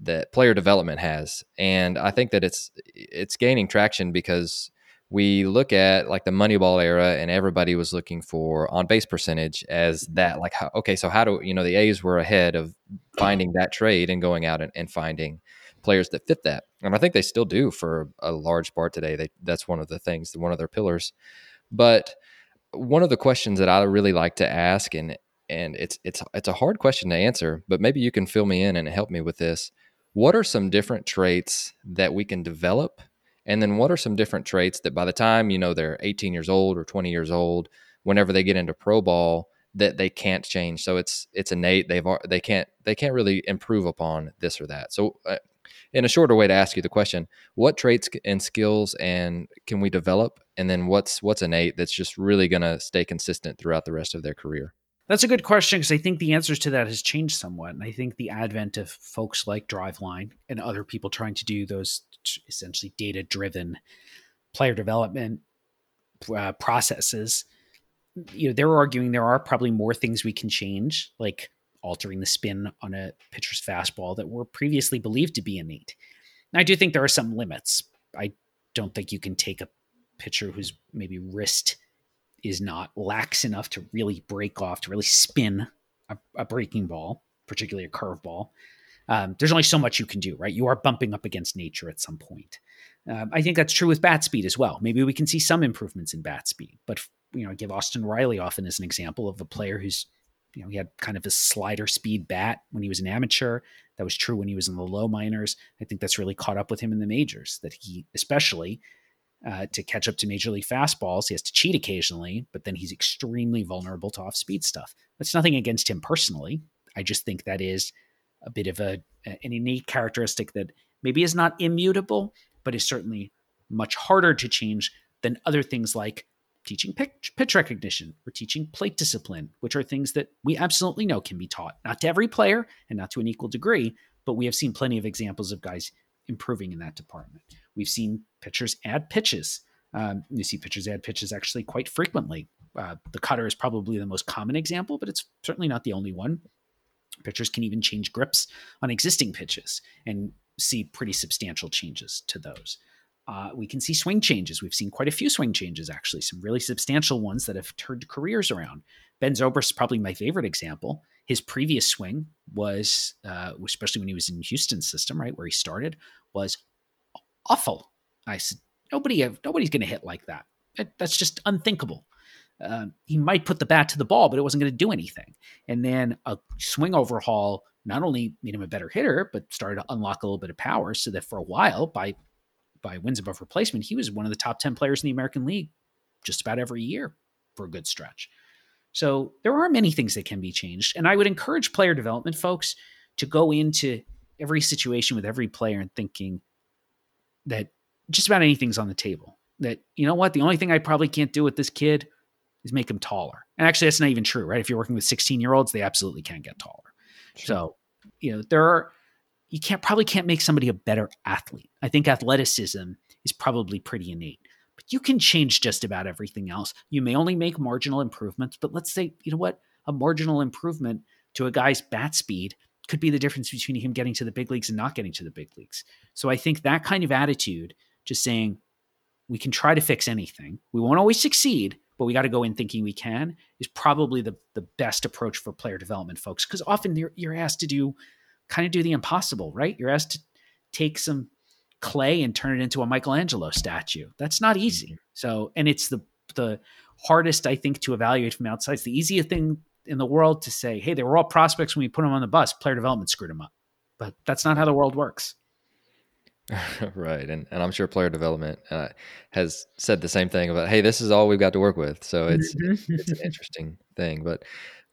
that player development has, and I think that it's it's gaining traction because we look at like the Moneyball era, and everybody was looking for on base percentage as that. Like, okay, so how do you know the A's were ahead of finding that trade and going out and, and finding players that fit that. And I think they still do for a large part today. They that's one of the things, one of their pillars. But one of the questions that I really like to ask, and and it's it's it's a hard question to answer, but maybe you can fill me in and help me with this. What are some different traits that we can develop? And then what are some different traits that by the time, you know, they're 18 years old or 20 years old, whenever they get into pro ball, that they can't change. So it's it's innate. They've they can't they can't really improve upon this or that. So uh, In a shorter way to ask you the question, what traits and skills and can we develop, and then what's what's innate that's just really going to stay consistent throughout the rest of their career? That's a good question because I think the answers to that has changed somewhat, and I think the advent of folks like Driveline and other people trying to do those essentially data-driven player development uh, processes, you know, they're arguing there are probably more things we can change, like altering the spin on a pitcher's fastball that were previously believed to be innate. I do think there are some limits. I don't think you can take a pitcher whose maybe wrist is not lax enough to really break off, to really spin a, a breaking ball, particularly a curveball. Um, there's only so much you can do, right? You are bumping up against nature at some point. Um, I think that's true with bat speed as well. Maybe we can see some improvements in bat speed, but you know, give Austin Riley often as an example of a player who's, you know, he had kind of a slider speed bat when he was an amateur. That was true when he was in the low minors. I think that's really caught up with him in the majors. That he, especially uh, to catch up to major league fastballs, he has to cheat occasionally, but then he's extremely vulnerable to off speed stuff. That's nothing against him personally. I just think that is a bit of a an innate characteristic that maybe is not immutable, but is certainly much harder to change than other things like teaching pitch, pitch recognition or teaching plate discipline, which are things that we absolutely know can be taught, not to every player and not to an equal degree, but we have seen plenty of examples of guys improving in that department. We've seen pitchers add pitches. Um, you see pitchers add pitches actually quite frequently. Uh, the cutter is probably the most common example, but it's certainly not the only one. Pitchers can even change grips on existing pitches and see pretty substantial changes to those. Uh, we can see swing changes. We've seen quite a few swing changes, actually, some really substantial ones that have turned careers around. Ben Zobrist is probably my favorite example. His previous swing was, uh, especially when he was in Houston's system, right where he started, was awful. I said, nobody, nobody's going to hit like that. That's just unthinkable. Um, he might put the bat to the ball, but it wasn't going to do anything. And then a swing overhaul not only made him a better hitter, but started to unlock a little bit of power, so that for a while, by by wins above replacement, he was one of the top ten players in the American League just about every year for a good stretch. So there are many things that can be changed, and I would encourage player development folks to go into every situation with every player and thinking that just about anything's on the table. That you know what, the only thing I probably can't do with this kid is make him taller. And actually, that's not even true, right? If you're working with 16 year olds, they absolutely can get taller. Sure. So, you know, there are, you can't probably can't make somebody a better athlete. I think athleticism is probably pretty innate, but you can change just about everything else. You may only make marginal improvements, but let's say, you know what, a marginal improvement to a guy's bat speed could be the difference between him getting to the big leagues and not getting to the big leagues. So I think that kind of attitude, just saying, we can try to fix anything. We won't always succeed, but we got to go in thinking we can is probably the the best approach for player development folks because often you're, you're asked to do kind of do the impossible right? You're asked to take some clay and turn it into a michelangelo statue. That's not easy. Mm-hmm. so and it's the the hardest i think to evaluate from outside. It's the easiest thing in the world to say hey they were all prospects when we put them on the bus. Player development screwed them up. But that's not how the world works. Right, and and I'm sure player development uh, has said the same thing about, hey, this is all we've got to work with. So it's mm-hmm. it's an interesting thing, but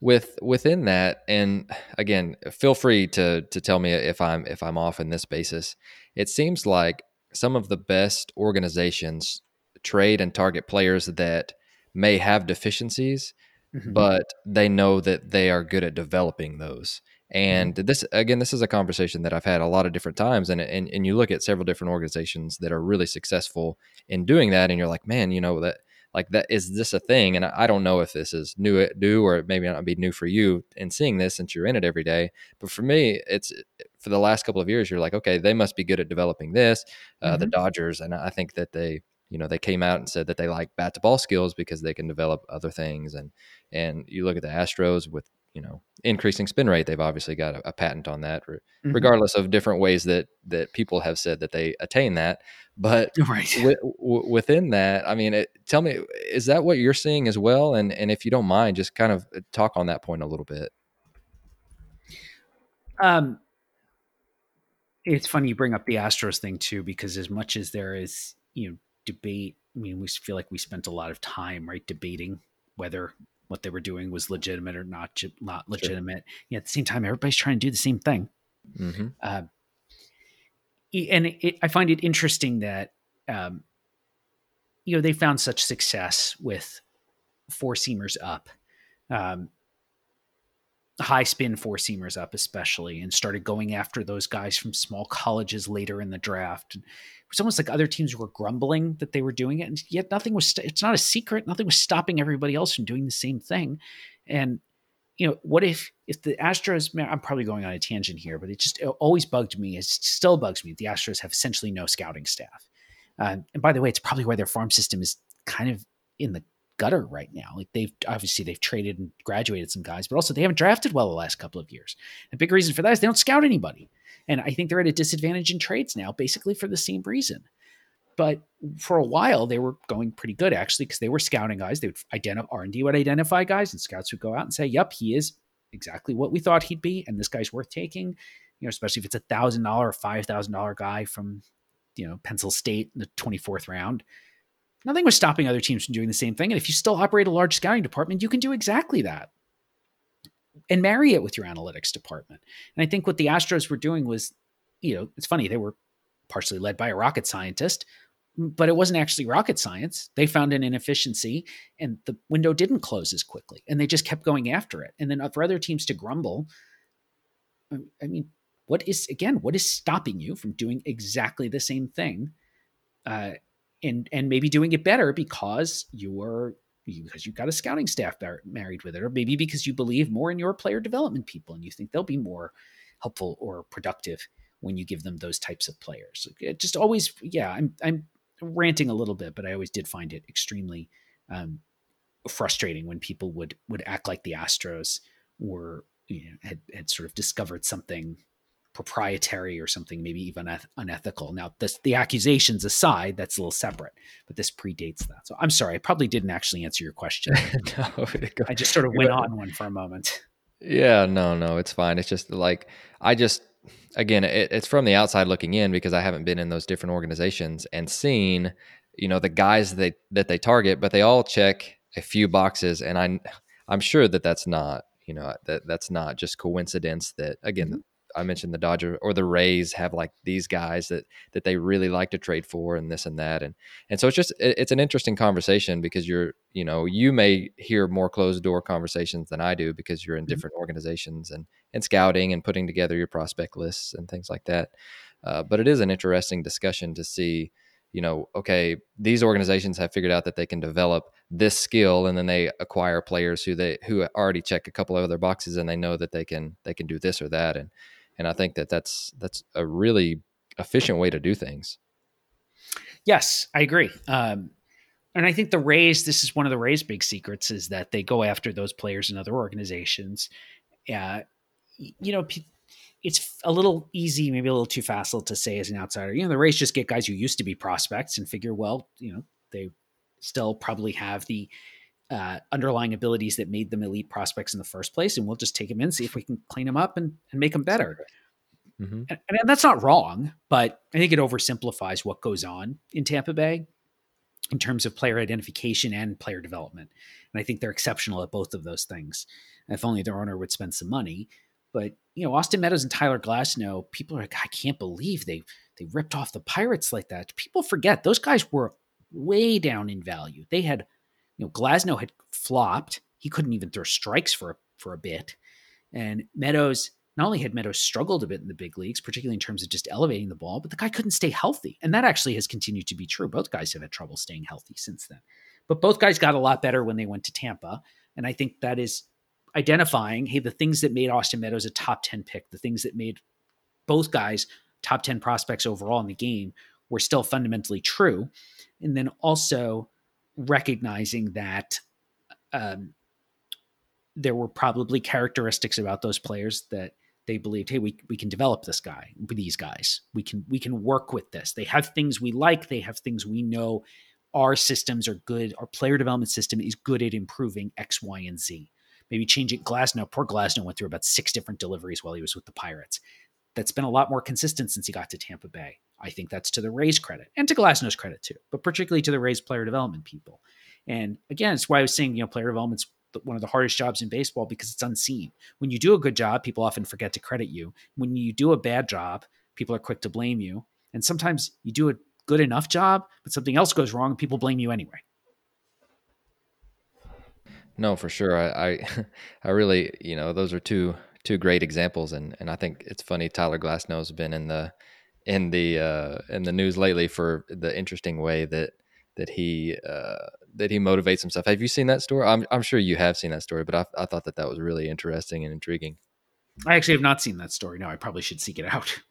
with within that, and again, feel free to to tell me if I'm if I'm off in this basis. It seems like some of the best organizations trade and target players that may have deficiencies, mm-hmm. but they know that they are good at developing those. Mm-hmm. And this again, this is a conversation that I've had a lot of different times, and and and you look at several different organizations that are really successful in doing that, and you're like, man, you know that like that is this a thing? And I don't know if this is new new or maybe not be new for you in seeing this since you're in it every day. But for me, it's for the last couple of years, you're like, okay, they must be good at developing this. Uh, mm-hmm. The Dodgers, and I think that they you know they came out and said that they like bat to ball skills because they can develop other things and and you look at the astros with you know increasing spin rate they've obviously got a, a patent on that mm-hmm. regardless of different ways that that people have said that they attain that but right. w- w- within that i mean it, tell me is that what you're seeing as well and and if you don't mind just kind of uh, talk on that point a little bit um it's funny you bring up the astros thing too because as much as there is you know debate i mean we feel like we spent a lot of time right debating whether what they were doing was legitimate or not not legitimate. Sure. at the same time, everybody's trying to do the same thing. Mm-hmm. Uh, and it, I find it interesting that um, you know they found such success with four seamers up, um, high spin four seamers up especially, and started going after those guys from small colleges later in the draft. And It was almost like other teams were grumbling that they were doing it, and yet nothing was. It's not a secret. Nothing was stopping everybody else from doing the same thing, and you know, what if if the Astros? I'm probably going on a tangent here, but it just it always bugged me. It still bugs me. The Astros have essentially no scouting staff, uh, and by the way, it's probably why their farm system is kind of in the gutter right now. Like they've obviously they've traded and graduated some guys, but also they haven't drafted well the last couple of years. The big reason for that is they don't scout anybody, and I think they're at a disadvantage in trades now, basically for the same reason. But for a while, they were going pretty good actually because they were scouting guys. They would identify R and D would identify guys, and scouts would go out and say, "Yep, he is exactly what we thought he'd be, and this guy's worth taking." You know, especially if it's a thousand dollar or five thousand dollar guy from you know Pencil State in the twenty fourth round. Nothing was stopping other teams from doing the same thing. And if you still operate a large scouting department, you can do exactly that and marry it with your analytics department. And I think what the Astros were doing was, you know, it's funny, they were partially led by a rocket scientist but it wasn't actually rocket science. They found an inefficiency and the window didn't close as quickly and they just kept going after it. And then for other teams to grumble, I mean, what is, again, what is stopping you from doing exactly the same thing? Uh, and, and maybe doing it better because you are because you've got a scouting staff married with it, or maybe because you believe more in your player development people and you think they'll be more helpful or productive when you give them those types of players. It just always, yeah, I'm I'm ranting a little bit, but I always did find it extremely um, frustrating when people would would act like the Astros were you know, had had sort of discovered something proprietary or something maybe even unethical. Now, this, the accusations aside, that's a little separate, but this predates that. So I'm sorry, I probably didn't actually answer your question. no, I just sort of went on one for a moment. Yeah, no, no, it's fine. It's just like I just again, it, it's from the outside looking in because I haven't been in those different organizations and seen, you know, the guys that they, that they target, but they all check a few boxes, and I, I'm sure that that's not, you know, that that's not just coincidence. That again, mm-hmm. I mentioned the Dodger or the Rays have like these guys that that they really like to trade for and this and that and and so it's just it's an interesting conversation because you're you know you may hear more closed door conversations than I do because you're in mm-hmm. different organizations and and scouting and putting together your prospect lists and things like that. Uh, but it is an interesting discussion to see you know, okay, these organizations have figured out that they can develop this skill, and then they acquire players who they who already check a couple of other boxes, and they know that they can they can do this or that, and and I think that that's that's a really efficient way to do things. Yes, I agree. Um, and I think the Rays, this is one of the Rays' big secrets, is that they go after those players in other organizations. Uh, you know, it's a little easy, maybe a little too facile to say as an outsider. You know, the Rays just get guys who used to be prospects and figure, well, you know, they still probably have the uh, underlying abilities that made them elite prospects in the first place, and we'll just take them in, see if we can clean them up and, and make them better. Mm-hmm. And, and, that's not wrong, but I think it oversimplifies what goes on in Tampa Bay in terms of player identification and player development. And I think they're exceptional at both of those things. If only their owner would spend some money. But you know, Austin Meadows and Tyler Glass. Glasnow, people are like, I can't believe they they ripped off the Pirates like that. People forget those guys were way down in value. They had you know, Glasnow had flopped. He couldn't even throw strikes for a, for a bit. And Meadows, not only had Meadows struggled a bit in the big leagues, particularly in terms of just elevating the ball, but the guy couldn't stay healthy. And that actually has continued to be true. Both guys have had trouble staying healthy since then. But both guys got a lot better when they went to Tampa. And I think that is identifying, hey, the things that made Austin Meadows a top 10 pick, the things that made both guys top 10 prospects overall in the game were still fundamentally true. And then also recognizing that um, there were probably characteristics about those players that they believed, hey, we, we can develop this guy, these guys. We can we can work with this. They have things we like. They have things we know. Our systems are good. Our player development system is good at improving X, Y, and Z. Maybe changing Glasnow. Poor Glasnow went through about six different deliveries while he was with the Pirates. That's been a lot more consistent since he got to Tampa Bay. I think that's to the Rays' credit and to Glasnow's credit too, but particularly to the Rays player development people. And again, it's why I was saying, you know, player development's one of the hardest jobs in baseball because it's unseen. When you do a good job, people often forget to credit you. When you do a bad job, people are quick to blame you. And sometimes you do a good enough job, but something else goes wrong and people blame you anyway. No, for sure. I, I, I really, you know, those are two two great examples, and and I think it's funny. Tyler Glasnow has been in the in the uh, in the news lately for the interesting way that that he uh, that he motivates himself. Have you seen that story? I'm I'm sure you have seen that story, but I, I thought that that was really interesting and intriguing. I actually have not seen that story. No, I probably should seek it out.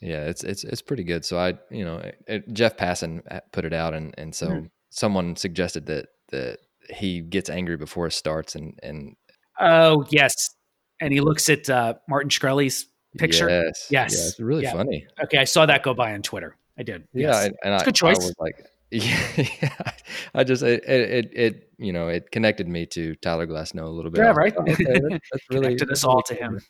Yeah, it's it's it's pretty good. So I, you know, it, Jeff Passan put it out, and and so mm-hmm. someone suggested that that he gets angry before it starts, and and oh yes, and he looks at uh, Martin Shkreli's picture. Yes, yes, yeah, it's really yeah. funny. Okay, I saw that go by on Twitter. I did. Yeah, yes. and, and it's I, good choice. I was like, yeah, I just it, it, it you know it connected me to Tyler Glasnow a little bit. Yeah, right. Like, oh, okay, that's, that's really connected us all to him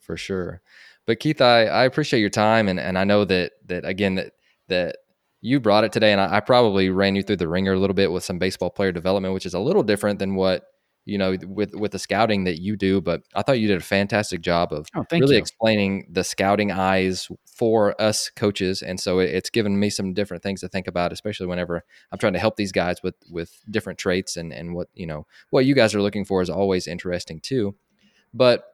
for sure. But Keith, I, I appreciate your time, and, and I know that that again that that you brought it today, and I, I probably ran you through the ringer a little bit with some baseball player development, which is a little different than what you know with with the scouting that you do but i thought you did a fantastic job of oh, really you. explaining the scouting eyes for us coaches and so it's given me some different things to think about especially whenever i'm trying to help these guys with with different traits and and what you know what you guys are looking for is always interesting too but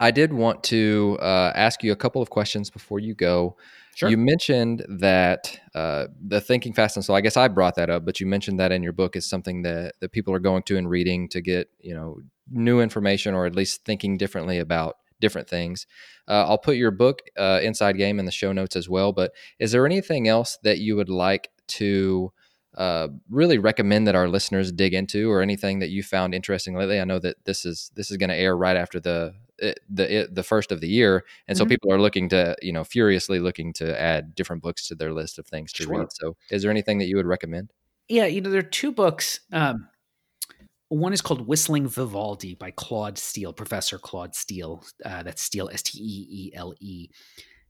i did want to uh, ask you a couple of questions before you go Sure. You mentioned that uh, the thinking fast and slow. I guess I brought that up, but you mentioned that in your book is something that that people are going to and reading to get you know new information or at least thinking differently about different things. Uh, I'll put your book uh, Inside Game in the show notes as well. But is there anything else that you would like to uh, really recommend that our listeners dig into, or anything that you found interesting lately? I know that this is this is going to air right after the the the first of the year, and so mm-hmm. people are looking to you know furiously looking to add different books to their list of things to sure. read. So, is there anything that you would recommend? Yeah, you know, there are two books. Um, one is called Whistling Vivaldi by Claude Steele, Professor Claude Steele. Uh, that's Steele, S T E E L E,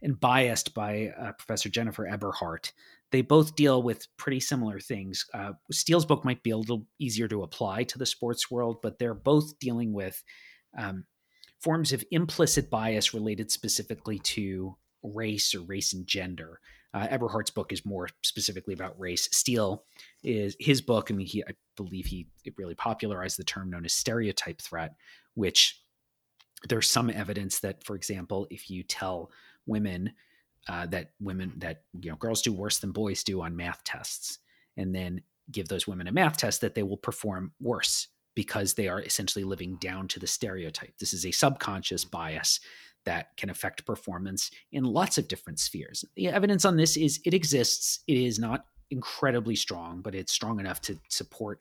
and Biased by uh, Professor Jennifer Eberhardt. They both deal with pretty similar things. Uh, Steele's book might be a little easier to apply to the sports world, but they're both dealing with um, forms of implicit bias related specifically to race or race and gender. Uh, Eberhardt's book is more specifically about race. Steele is his book. I mean, he I believe he really popularized the term known as stereotype threat, which there's some evidence that, for example, if you tell women uh, that women that you know girls do worse than boys do on math tests, and then give those women a math test, that they will perform worse because they are essentially living down to the stereotype. This is a subconscious bias that can affect performance in lots of different spheres. The evidence on this is it exists. It is not incredibly strong, but it's strong enough to support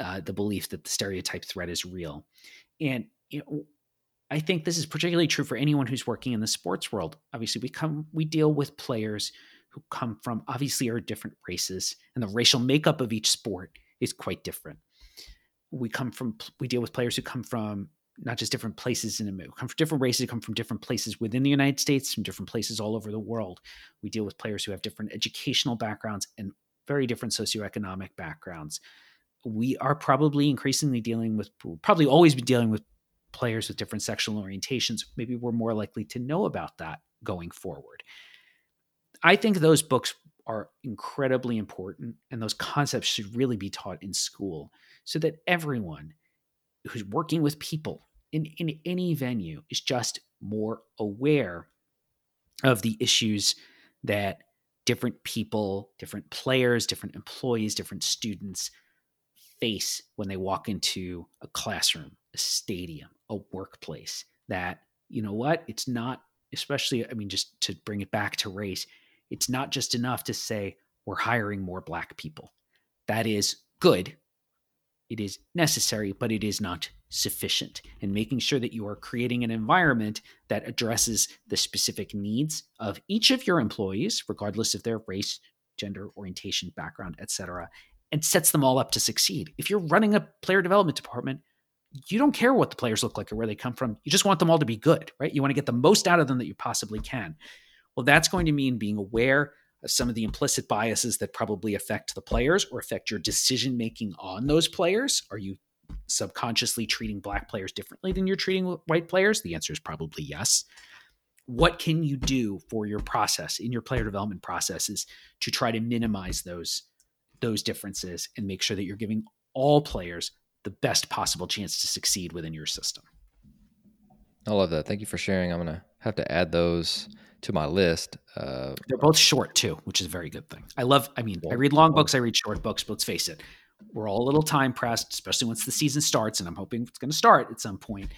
uh, the belief that the stereotype threat is real. And I think this is particularly true for anyone who's working in the sports world. Obviously, we come we deal with players who come from obviously are different races, and the racial makeup of each sport is quite different we come from we deal with players who come from not just different places in the come from different races, come from different places within the United States, from different places all over the world. We deal with players who have different educational backgrounds and very different socioeconomic backgrounds. We are probably increasingly dealing with, probably always be dealing with players with different sexual orientations. Maybe we're more likely to know about that going forward. I think those books are incredibly important, and those concepts should really be taught in school so that everyone who's working with people in, in any venue is just more aware of the issues that different people, different players, different employees, different students face when they walk into a classroom, a stadium, a workplace. That, you know what, it's not, especially, I mean, just to bring it back to race, it's not just enough to say we're hiring more black people. That is good it is necessary, but it is not sufficient. And making sure that you are creating an environment that addresses the specific needs of each of your employees, regardless of their race, gender, orientation, background, etc., and sets them all up to succeed. If you're running a player development department, you don't care what the players look like or where they come from. You just want them all to be good, right? You want to get the most out of them that you possibly can. Well, that's going to mean being aware some of the implicit biases that probably affect the players or affect your decision making on those players? Are you subconsciously treating black players differently than you're treating white players? The answer is probably yes. what can you do for your process in your player development processes to try to minimize those those differences and make sure that you're giving all players the best possible chance to succeed within your system. I love that. Thank you for sharing. I'm going to have to add those to my list. Uh, They're both short too, which is a very good thing. I love, I mean, I read long books, I read short books, but let's face it, we're all a little time pressed, especially once the season starts, and I'm hoping it's going to start at some point.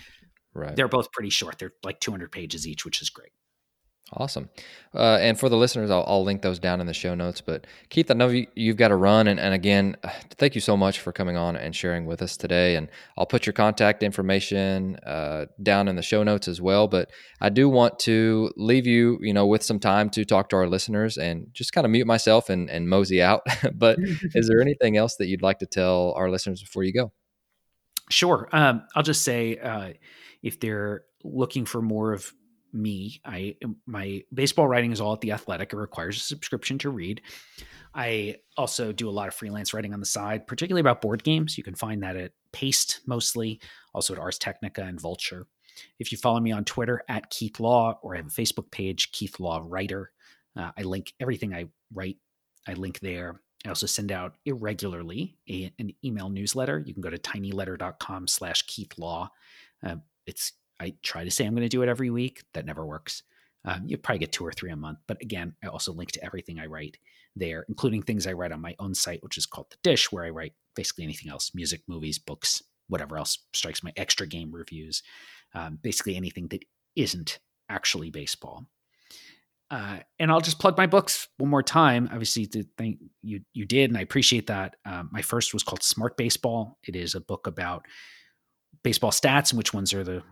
Right. They're both pretty short. They're like 200 pages each, which is great. Awesome. Uh, and for the listeners, I'll, I'll, link those down in the show notes. But Keith, I know you, have got to run. And, and, again, thank you so much for coming on and sharing with us today. And I'll put your contact information uh, down in the show notes as well. But I do want to leave you, you know, with some time to talk to our listeners and just kind of mute myself and, and mosey out. but is there anything else that you'd like to tell our listeners before you go? Sure. Um, I'll just say uh, if they're looking for more of me. I my baseball writing is all at the Athletic. It requires a subscription to read. I also do a lot of freelance writing on the side, particularly about board games. You can find that at Paste mostly, also at Ars Technica and Vulture. If you follow me on Twitter at Keith Law or I have a Facebook page, Keith Law Writer, uh, I link everything I write. I link there. I also send out irregularly a, an email newsletter. You can go to tinyletter.com slash Keith Law. Uh, it's I try to say I'm going to do it every week. That never works. Um, you probably get two or three a month. But again, I also link to everything I write there, including things I write on my own site, which is called The Dish, where I write basically anything else music, movies, books, whatever else strikes my extra game reviews, um, basically anything that isn't actually baseball. Uh, and I'll just plug my books one more time. Obviously, the thing you you did, and I appreciate that. Um, my first was called Smart Baseball. It is a book about baseball stats and which ones are the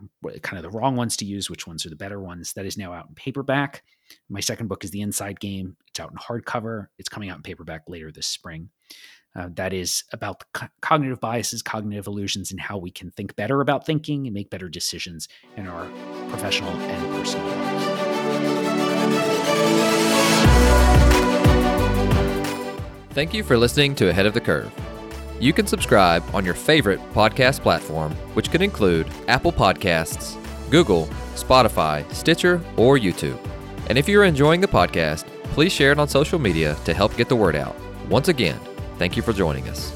kind of the wrong ones to use, which ones are the better ones. That is now out in paperback. My second book is The Inside Game. It's out in hardcover. It's coming out in paperback later this spring. Uh, that is about co- cognitive biases, cognitive illusions, and how we can think better about thinking and make better decisions in our professional and personal lives. Thank you for listening to Ahead of the Curve. You can subscribe on your favorite podcast platform, which could include Apple Podcasts, Google, Spotify, Stitcher, or YouTube. And if you're enjoying the podcast, please share it on social media to help get the word out. Once again, thank you for joining us.